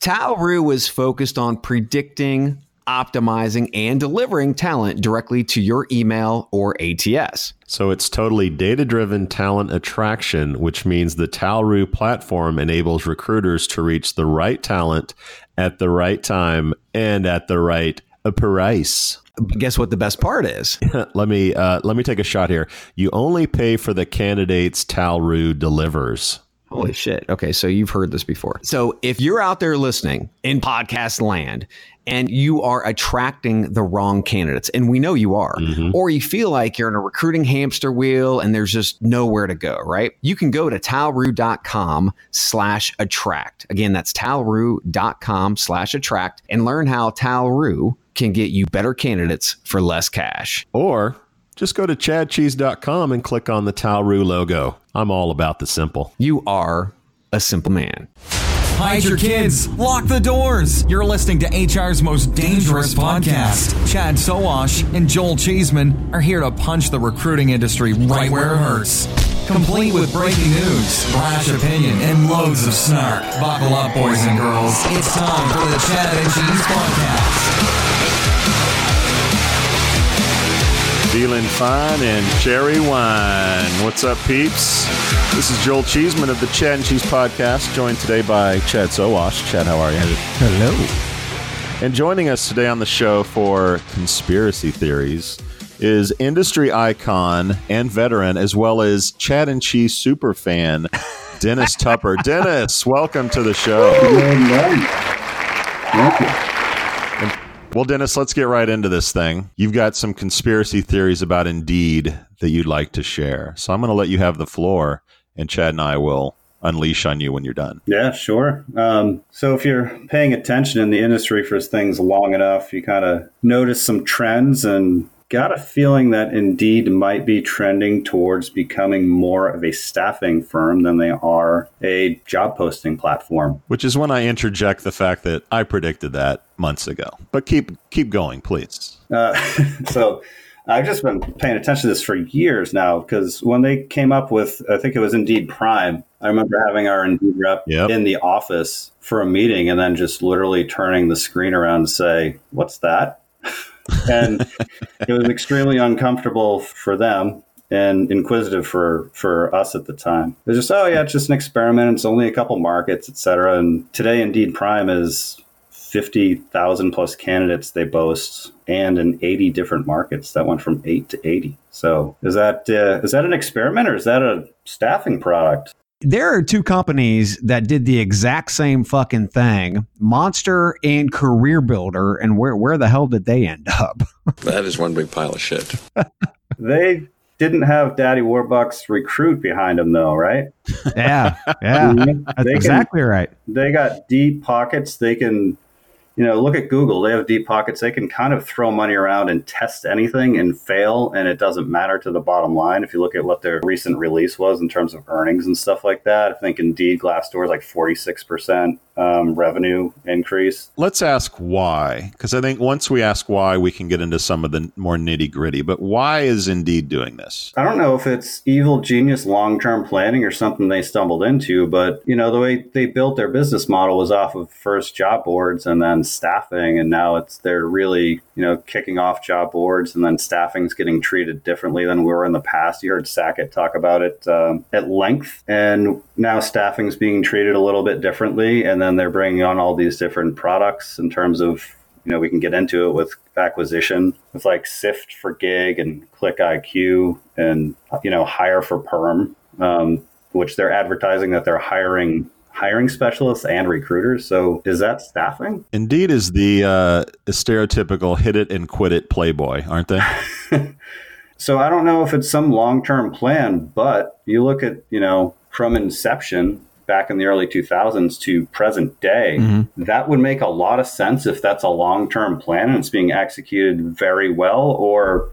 Talroo is focused on predicting, optimizing, and delivering talent directly to your email or ATS. So it's totally data driven talent attraction, which means the Talroo platform enables recruiters to reach the right talent at the right time and at the right price. Guess what the best part is? let me uh, let me take a shot here. You only pay for the candidates Talroo delivers. Holy shit. Okay, so you've heard this before. So if you're out there listening in podcast land and you are attracting the wrong candidates, and we know you are, mm-hmm. or you feel like you're in a recruiting hamster wheel and there's just nowhere to go, right? You can go to talroo.com slash attract. Again, that's talroo.com slash attract and learn how Talroo can get you better candidates for less cash. Or just go to chadcheese.com and click on the Talroo logo. I'm all about the simple. You are a simple man. Hide your kids. Lock the doors. You're listening to HR's most dangerous podcast. Chad Sowash and Joel Cheeseman are here to punch the recruiting industry right where it hurts. Complete with breaking news, brash opinion, and loads of snark. Buckle up, boys and girls. It's time for the Chad and Cheese Podcast. Feeling fine and cherry wine. What's up, peeps? This is Joel Cheeseman of the Chad and Cheese Podcast, joined today by Chad Sowash. Chad, how are you? Hello. And joining us today on the show for conspiracy theories is industry icon and veteran, as well as Chad and Cheese super fan, Dennis Tupper. Dennis, welcome to the show. Thank you. Well, Dennis, let's get right into this thing. You've got some conspiracy theories about Indeed that you'd like to share. So I'm going to let you have the floor, and Chad and I will unleash on you when you're done. Yeah, sure. Um, so if you're paying attention in the industry for things long enough, you kind of notice some trends and got a feeling that Indeed might be trending towards becoming more of a staffing firm than they are a job posting platform. Which is when I interject the fact that I predicted that months ago. But keep keep going, please. Uh, so. I've just been paying attention to this for years now because when they came up with, I think it was Indeed Prime, I remember having our Indeed rep yep. in the office for a meeting and then just literally turning the screen around and say, What's that? and it was extremely uncomfortable for them and inquisitive for for us at the time. It was just, oh yeah, it's just an experiment. It's only a couple markets, etc. And today, Indeed Prime is fifty thousand plus candidates they boast, and in eighty different markets. That went from eight to eighty. So is that uh, is that an experiment or is that a staffing product? There are two companies that did the exact same fucking thing monster and career builder and where, where the hell did they end up? That is one big pile of shit. They didn't have daddy warbucks recruit behind them though right? Yeah yeah. Mm-hmm. That's exactly can, right. They got deep pockets. They can you know, look at Google. They have deep pockets. They can kind of throw money around and test anything and fail, and it doesn't matter to the bottom line. If you look at what their recent release was in terms of earnings and stuff like that, I think Indeed Glassdoor is like 46% um, revenue increase. Let's ask why, because I think once we ask why, we can get into some of the more nitty gritty. But why is Indeed doing this? I don't know if it's evil genius long term planning or something they stumbled into, but you know the way they built their business model was off of first job boards and then staffing, and now it's they're really you know kicking off job boards and then staffing's getting treated differently than we were in the past. You heard Sackett talk about it um, at length, and now staffing's being treated a little bit differently, and then they're bringing on all these different products in terms of you know we can get into it with acquisition with like Syft for gig and click iq and you know hire for perm um, which they're advertising that they're hiring hiring specialists and recruiters so is that staffing indeed is the uh, stereotypical hit it and quit it playboy aren't they so i don't know if it's some long-term plan but you look at you know from inception back in the early 2000s to present day, mm-hmm. that would make a lot of sense if that's a long term plan and it's being executed very well, or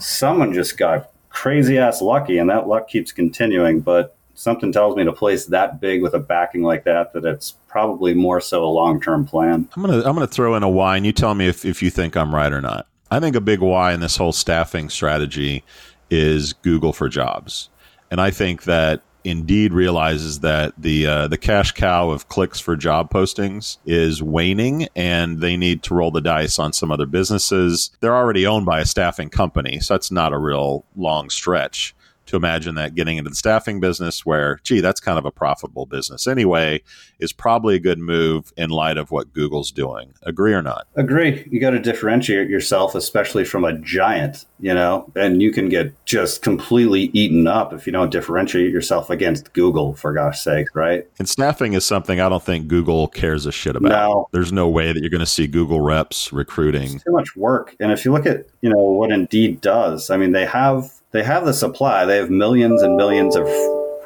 someone just got crazy ass lucky and that luck keeps continuing. But something tells me to place that big with a backing like that that it's probably more so a long term plan. I'm gonna I'm gonna throw in a why, and you tell me if, if you think I'm right or not. I think a big why in this whole staffing strategy is Google for Jobs, and I think that Indeed realizes that the uh, the cash cow of clicks for job postings is waning, and they need to roll the dice on some other businesses. They're already owned by a staffing company, so that's not a real long stretch to imagine that getting into the staffing business where gee that's kind of a profitable business anyway is probably a good move in light of what google's doing. Agree or not? Agree. You got to differentiate yourself especially from a giant you know and you can get just completely eaten up if you don't differentiate yourself against google for gosh sake right and staffing is something i don't think google cares a shit about no. there's no way that you're going to see google reps recruiting it's too much work and if you look at you know what indeed does i mean they have they have the supply. They have millions and millions of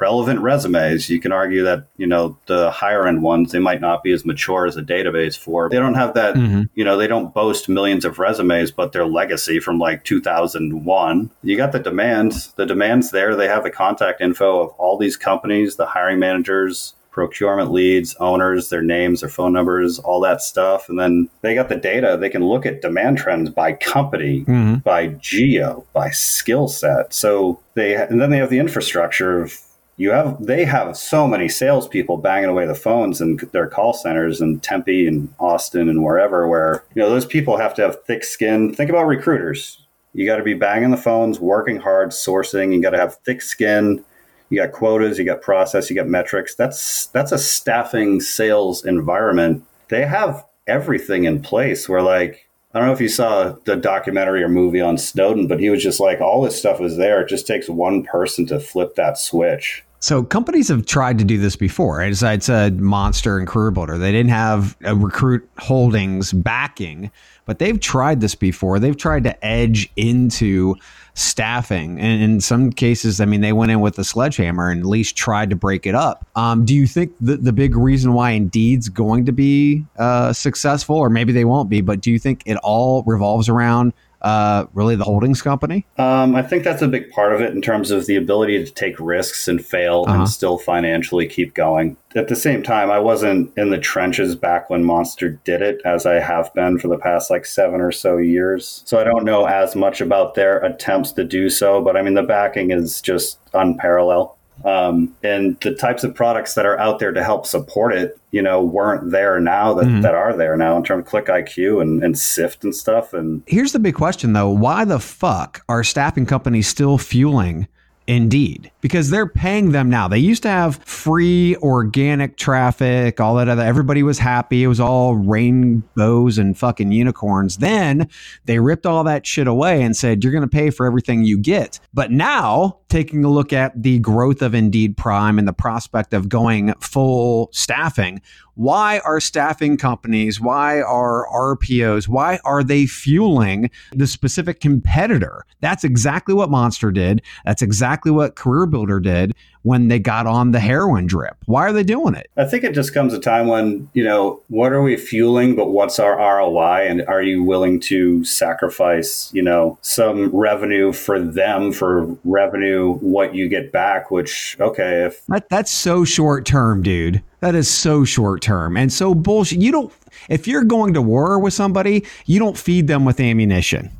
relevant resumes. You can argue that, you know, the higher end ones, they might not be as mature as a database for. They don't have that, mm-hmm. you know, they don't boast millions of resumes, but their legacy from like 2001. You got the demand. The demand's there. They have the contact info of all these companies, the hiring managers, procurement leads, owners, their names, their phone numbers, all that stuff. And then they got the data. They can look at demand trends by company, mm-hmm. by geo, by skill set. So they, and then they have the infrastructure of you have they have so many salespeople banging away the phones in their call centers in Tempe and Austin and wherever where you know those people have to have thick skin. Think about recruiters. You got to be banging the phones, working hard, sourcing. You got to have thick skin you got quotas, you got process, you got metrics. That's that's a staffing sales environment. They have everything in place where like I don't know if you saw the documentary or movie on Snowden, but he was just like all this stuff is there. It just takes one person to flip that switch. So companies have tried to do this before. As I said, Monster and CareerBuilder, they didn't have a recruit holdings backing, but they've tried this before. They've tried to edge into staffing. And in some cases, I mean, they went in with a sledgehammer and at least tried to break it up. Um, do you think the, the big reason why Indeed's going to be uh, successful, or maybe they won't be, but do you think it all revolves around uh, really the holdings company? Um, I think that's a big part of it in terms of the ability to take risks and fail uh-huh. and still financially keep going. At the same time, I wasn't in the trenches back when Monster did it, as I have been for the past like seven or so years. So I don't know as much about their attempts to do so, but I mean, the backing is just unparalleled. Um, and the types of products that are out there to help support it, you know, weren't there now that, mm-hmm. that are there now in terms of Click IQ and, and Syft and stuff. And here's the big question though: Why the fuck are staffing companies still fueling Indeed, because they're paying them now. They used to have free organic traffic, all that other. Everybody was happy. It was all rainbows and fucking unicorns. Then they ripped all that shit away and said, you're going to pay for everything you get. But now, taking a look at the growth of Indeed Prime and the prospect of going full staffing, why are staffing companies, why are RPOs, why are they fueling the specific competitor? That's exactly what Monster did. That's exactly what CareerBuilder did when they got on the heroin drip. Why are they doing it? I think it just comes a time when, you know, what are we fueling, but what's our ROI? And are you willing to sacrifice, you know, some revenue for them for revenue, what you get back, which, okay, if that, that's so short term, dude. That is so short term and so bullshit. You don't, if you're going to war with somebody, you don't feed them with ammunition.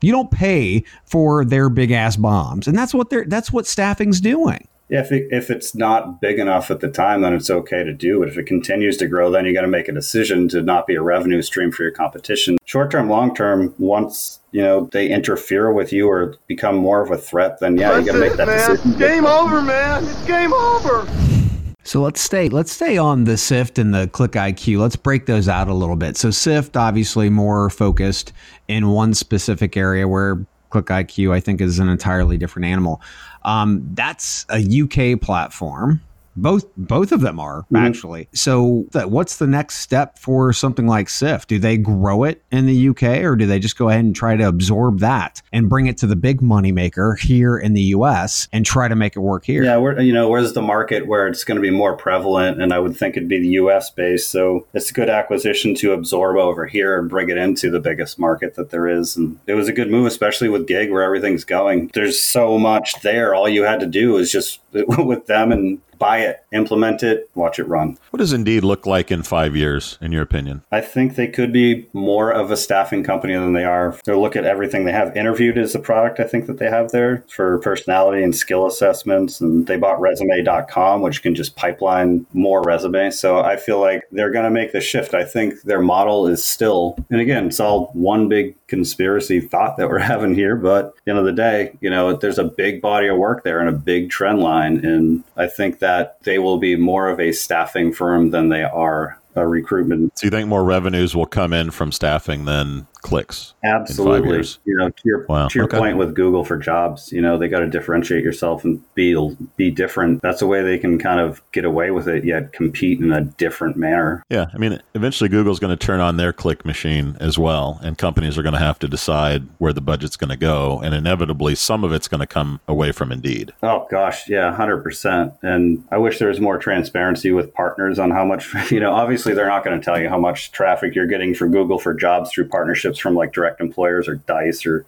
You don't pay for their big ass bombs. And that's what they're, that's what staffing's doing. If, it, if it's not big enough at the time, then it's okay to do it. If it continues to grow, then you got to make a decision to not be a revenue stream for your competition. Short term, long term, once you know they interfere with you or become more of a threat, then yeah, That's you got to make that man. decision. Game over, man. It's game over. So let's stay let's stay on the Syft and the Click IQ. Let's break those out a little bit. So Syft obviously more focused in one specific area where Click IQ I think is an entirely different animal. Um, that's a UK platform both both of them are mm-hmm. actually. So, that, what's the next step for something like Syft? Do they grow it in the UK, or do they just go ahead and try to absorb that and bring it to the big moneymaker here in the US and try to make it work here? Yeah, where you know where's the market where it's going to be more prevalent, and I would think it'd be the US based. So it's a good acquisition to absorb over here and bring it into the biggest market that there is. And it was a good move, especially with gig where everything's going. There's so much there. All you had to do is just with them and buy it, implement it, watch it run. What does Indeed look like in five years, in your opinion? I think they could be more of a staffing company than they are. They look at everything they have. Interviewed is the product I think that they have there for personality and skill assessments. And they bought resume.com, which can just pipeline more resumes. So I feel like they're going to make the shift. I think their model is still, and again, it's all one big conspiracy thought that we're having here. But at the end of the day, you know, there's a big body of work there and a big trend line. And I think that they will be more of a staffing firm than they are a recruitment. So you think more revenues will come in from staffing than clicks? Absolutely. You know, to your, wow. to your okay. point with Google for jobs, you know, they got to differentiate yourself and be be different. That's a way they can kind of get away with it, yet compete in a different manner. Yeah, I mean, eventually Google's going to turn on their click machine as well, and companies are going to have to decide where the budget's going to go, and inevitably some of it's going to come away from Indeed. Oh gosh, yeah, hundred percent. And I wish there was more transparency with partners on how much. You know, obviously they're not going to tell you how much traffic you're getting for Google for jobs through partnerships from like direct employers or Dice or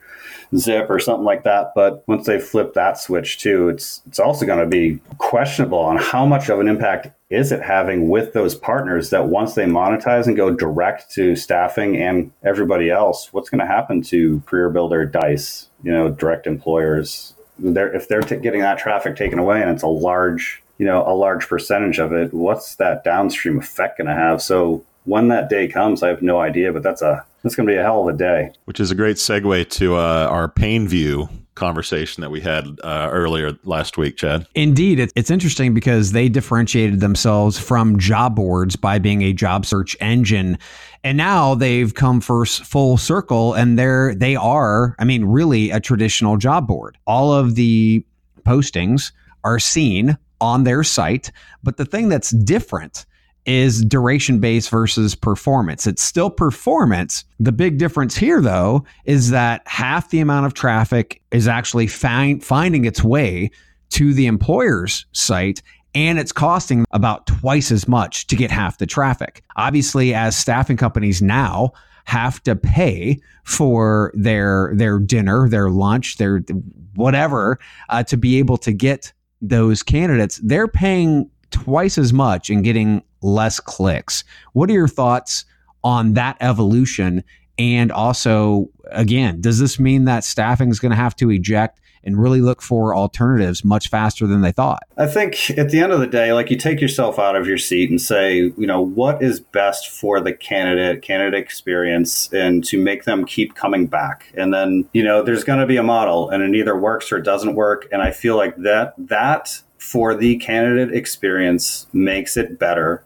Zip or something like that. But once they flip that switch too, it's it's also going to be questionable on how much of an impact is it having with those partners that once they monetize and go direct to staffing and everybody else, what's going to happen to Career Builder, Dice, you know, direct employers? They're, if they're t- getting that traffic taken away and it's a large you know a large percentage of it what's that downstream effect going to have so when that day comes i have no idea but that's a that's going to be a hell of a day. Which is a great segue to uh, our pain view conversation that we had uh, earlier last week chad. Indeed. It's interesting because they differentiated themselves from job boards by being a job search engine. And now they've come first full circle and they're they are i mean really a traditional job board. All of the postings are seen on their site. But the thing that's different is duration based versus performance. It's still performance. The big difference here, though, is that half the amount of traffic is actually find, finding its way to the employer's site. And it's costing about twice as much to get half the traffic. Obviously, as staffing companies now have to pay for their their dinner, their lunch, their whatever uh, to be able to get those candidates, they're paying twice as much and getting less clicks. What are your thoughts on that evolution? And also, again, does this mean that staffing is going to have to eject and really look for alternatives much faster than they thought? I think at the end of the day, like you take yourself out of your seat and say, you know, what is best for the candidate, candidate experience, and to make them keep coming back. And then, you know, there's going to be a model and it either works or it doesn't work. And I feel like that, that for the candidate experience makes it better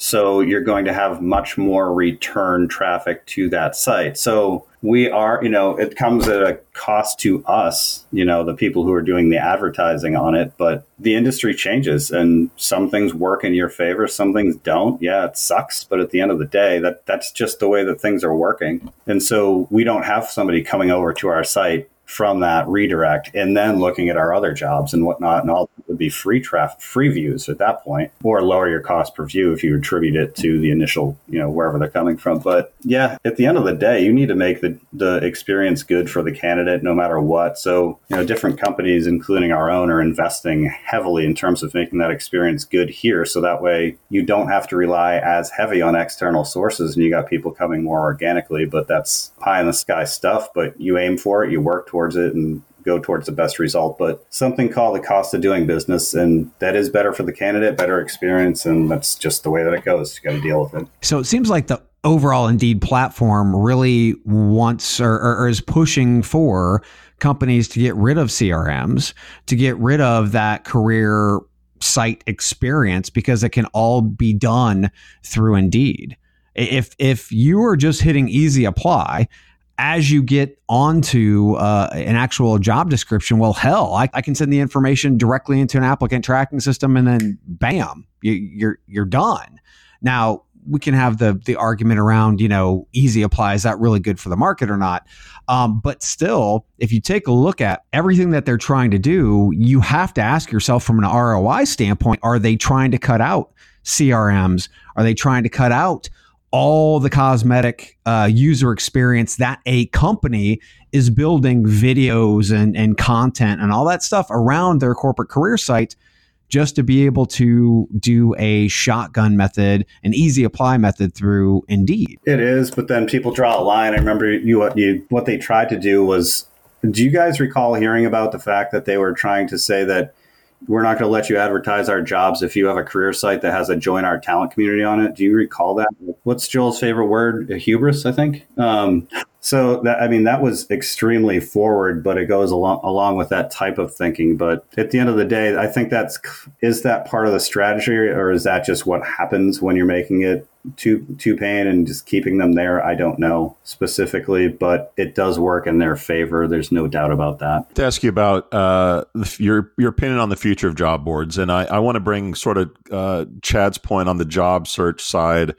so you're going to have much more return traffic to that site. So we are, you know, it comes at a cost to us, you know, the people who are doing the advertising on it, but the industry changes and some things work in your favor, some things don't. Yeah, it sucks, but at the end of the day, that that's just the way that things are working. And so we don't have somebody coming over to our site from that redirect and then looking at our other jobs and whatnot and all would be free traffic free views at that point or lower your cost per view if you attribute it to the initial you know wherever they're coming from. But yeah at the end of the day you need to make the, the experience good for the candidate no matter what. So you know different companies including our own are investing heavily in terms of making that experience good here. So that way you don't have to rely as heavy on external sources and you got people coming more organically but that's pie in the sky stuff. But you aim for it you work towards towards it and go towards the best result. But something called the cost of doing business, and that is better for the candidate, better experience, and that's just the way that it goes. You got to deal with it. So it seems like the overall Indeed platform really wants or, or, or is pushing for companies to get rid of CRMs, to get rid of that career site experience because it can all be done through Indeed. If if you are just hitting easy apply as you get onto uh, an actual job description, well, hell, I, I, can send the information directly into an applicant tracking system, and then bam, you, you're you're done. Now we can have the the argument around, you know, easy apply is that really good for the market or not? Um, but still, if you take a look at everything that they're trying to do, you have to ask yourself from an ROI standpoint: Are they trying to cut out CRMs? Are they trying to cut out all the cosmetic uh, user experience that a company is building videos and, and content and all that stuff around their corporate career site just to be able to do a shotgun method, an easy apply method through Indeed. It is, but then people draw a line. I remember you what you what they tried to do was do you guys recall hearing about the fact that they were trying to say that we're not going to let you advertise our jobs if you have a career site that has a join our talent community on it. Do you recall that? What's Joel's favorite word? hubris, I think. Um, so that I mean that was extremely forward, but it goes along along with that type of thinking. But at the end of the day, I think that's is that part of the strategy, or is that just what happens when you're making it two pain and just keeping them there? I don't know specifically, but it does work in their favor. There's no doubt about that. To ask you about uh, your your opinion on the future of job boards, and I, I want to bring sort of uh, Chad's point on the job search side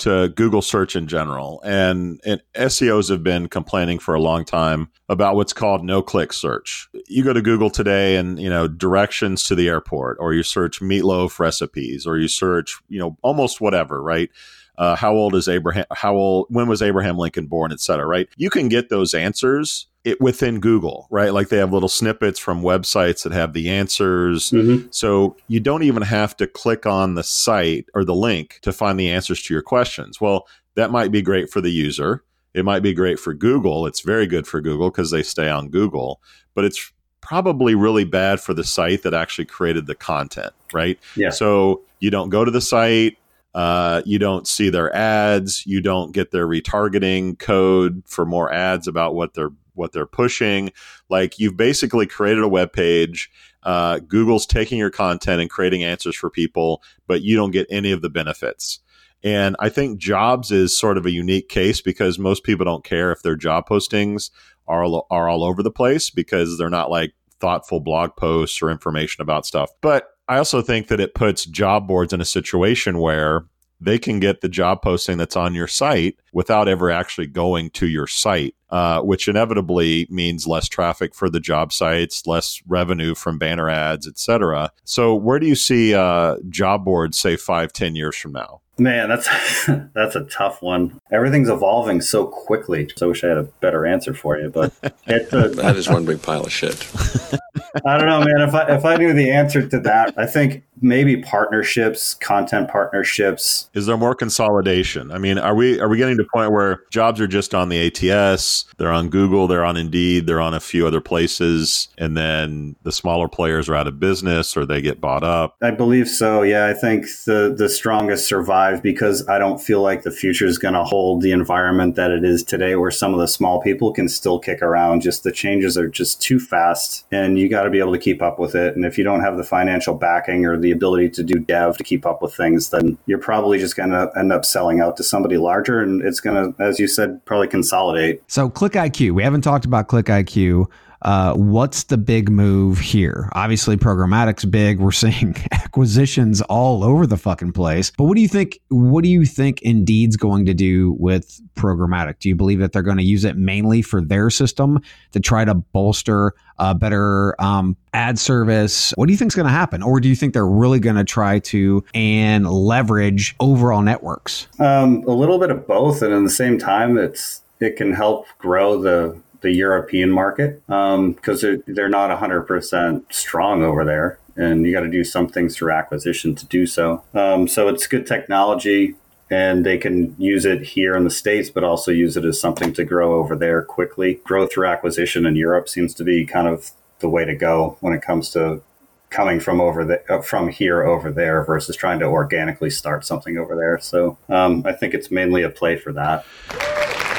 to Google search in general. And, and, SEOs have been complaining for a long time about what's called no-click search. You go to Google today and, you know, directions to the airport, or you search meatloaf recipes, or you search, you know, almost whatever, right? Uh, how old is Abraham? How old? When was Abraham Lincoln born? Et cetera, right? You can get those answers it within Google, right? Like they have little snippets from websites that have the answers. Mm-hmm. So you don't even have to click on the site or the link to find the answers to your questions. Well, that might be great for the user. It might be great for Google. It's very good for Google because they stay on Google, but it's probably really bad for the site that actually created the content, right? Yeah. So you don't go to the site, uh, you don't see their ads. You don't get their retargeting code for more ads about what they're what they're pushing. Like you've basically created a web page. Uh, Google's taking your content and creating answers for people, but you don't get any of the benefits. And I think jobs is sort of a unique case because most people don't care if their job postings are are all over the place because they're not like thoughtful blog posts or information about stuff. But I also think that it puts job boards in a situation where they can get the job posting that's on your site without ever actually going to your site, uh, which inevitably means less traffic for the job sites, less revenue from banner ads, etc. So, where do you see uh, job boards, say, five, ten years from now? Man, that's that's a tough one. Everything's evolving so quickly. So I wish I had a better answer for you, but it's a, that is one big pile of shit. I don't know, man. If I if I knew the answer to that, I think maybe partnerships, content partnerships. Is there more consolidation? I mean, are we are we getting to a point where jobs are just on the ATS, they're on Google, they're on Indeed, they're on a few other places, and then the smaller players are out of business or they get bought up? I believe so. Yeah, I think the the strongest survive because I don't feel like the future is going to hold the environment that it is today, where some of the small people can still kick around. Just the changes are just too fast, and you got to be able to keep up with it. And if you don't have the financial backing or the the ability to do dev to keep up with things, then you're probably just going to end up selling out to somebody larger, and it's going to, as you said, probably consolidate. So, Click IQ. We haven't talked about Click IQ. Uh, what's the big move here? Obviously, programmatic's big. We're seeing acquisitions all over the fucking place. But what do you think? What do you think Indeed's going to do with programmatic? Do you believe that they're going to use it mainly for their system to try to bolster a better um, ad service? What do you think is going to happen, or do you think they're really going to try to and leverage overall networks? Um, a little bit of both, and at the same time, it's it can help grow the the European market because um, they're, not 100% strong over there. And you got to do some things through acquisition to do so. Um, so it's good technology and they can use it here in the States, but also use it as something to grow over there quickly. Growth through acquisition in Europe seems to be kind of the way to go when it comes to coming from over the uh, from here over there versus trying to organically start something over there. So um, I think it's mainly a play for that.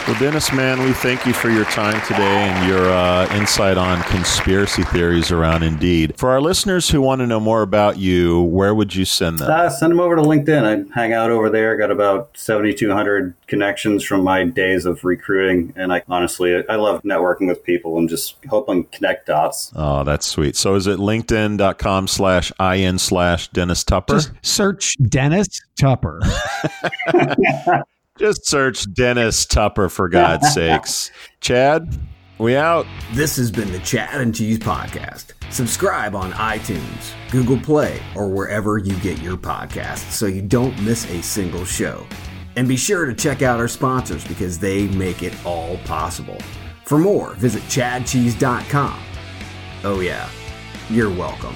Well, Dennis, man, we thank you for your time today and your uh, insight on conspiracy theories around Indeed. For our listeners who want to know more about you, where would you send them? Uh, send them over to LinkedIn. I hang out over there. Got about 7,200 connections from my days of recruiting. And I honestly, I love networking with people and just helping connect dots. Oh, that's sweet. So is it linkedin.com slash in slash Dennis Tupper? Just search Dennis Tupper. Just search Dennis Tupper for God's sakes. Chad, we out. This has been the Chad and Cheese Podcast. Subscribe on iTunes, Google Play, or wherever you get your podcasts so you don't miss a single show. And be sure to check out our sponsors because they make it all possible. For more, visit chadcheese.com. Oh, yeah, you're welcome.